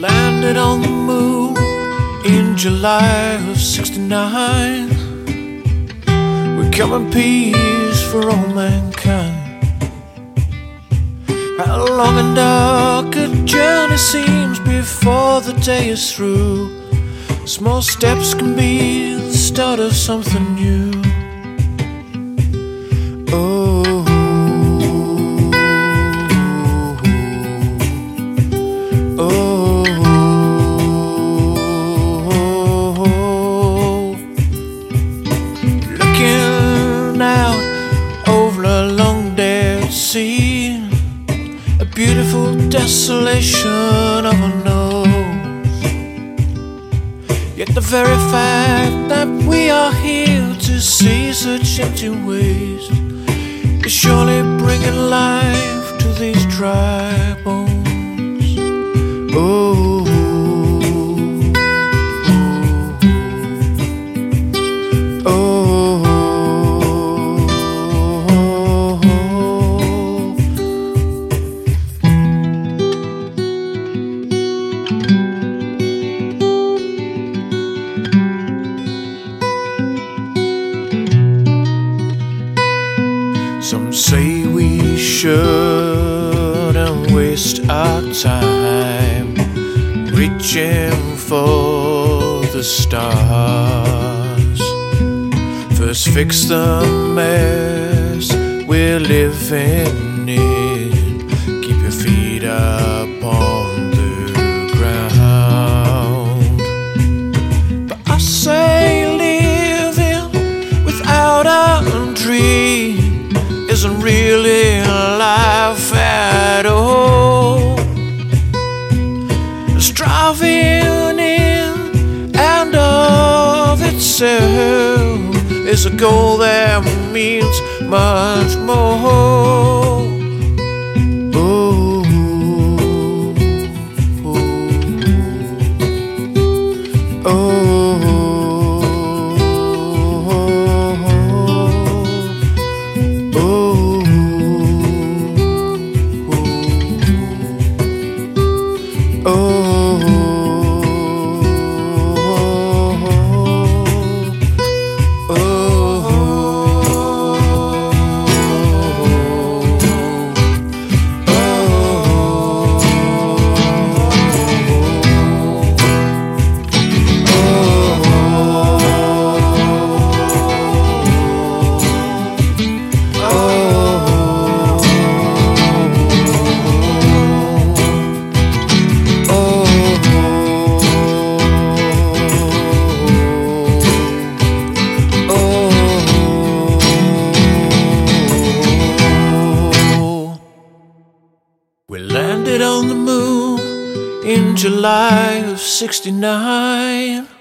landed on the moon in July of 69. We come in peace for all mankind. How long and dark a journey seems before the day is through. Small steps can be the start of something new. Oh. A beautiful desolation of a. Yet the very fact that we are here to see such empty waste is surely bringing life to these dry some say we shouldn't waste our time reaching for the stars. First, fix the mess we're living in. Really life at all. Striving in and of itself is a goal that means much more. On the moon in July of 69.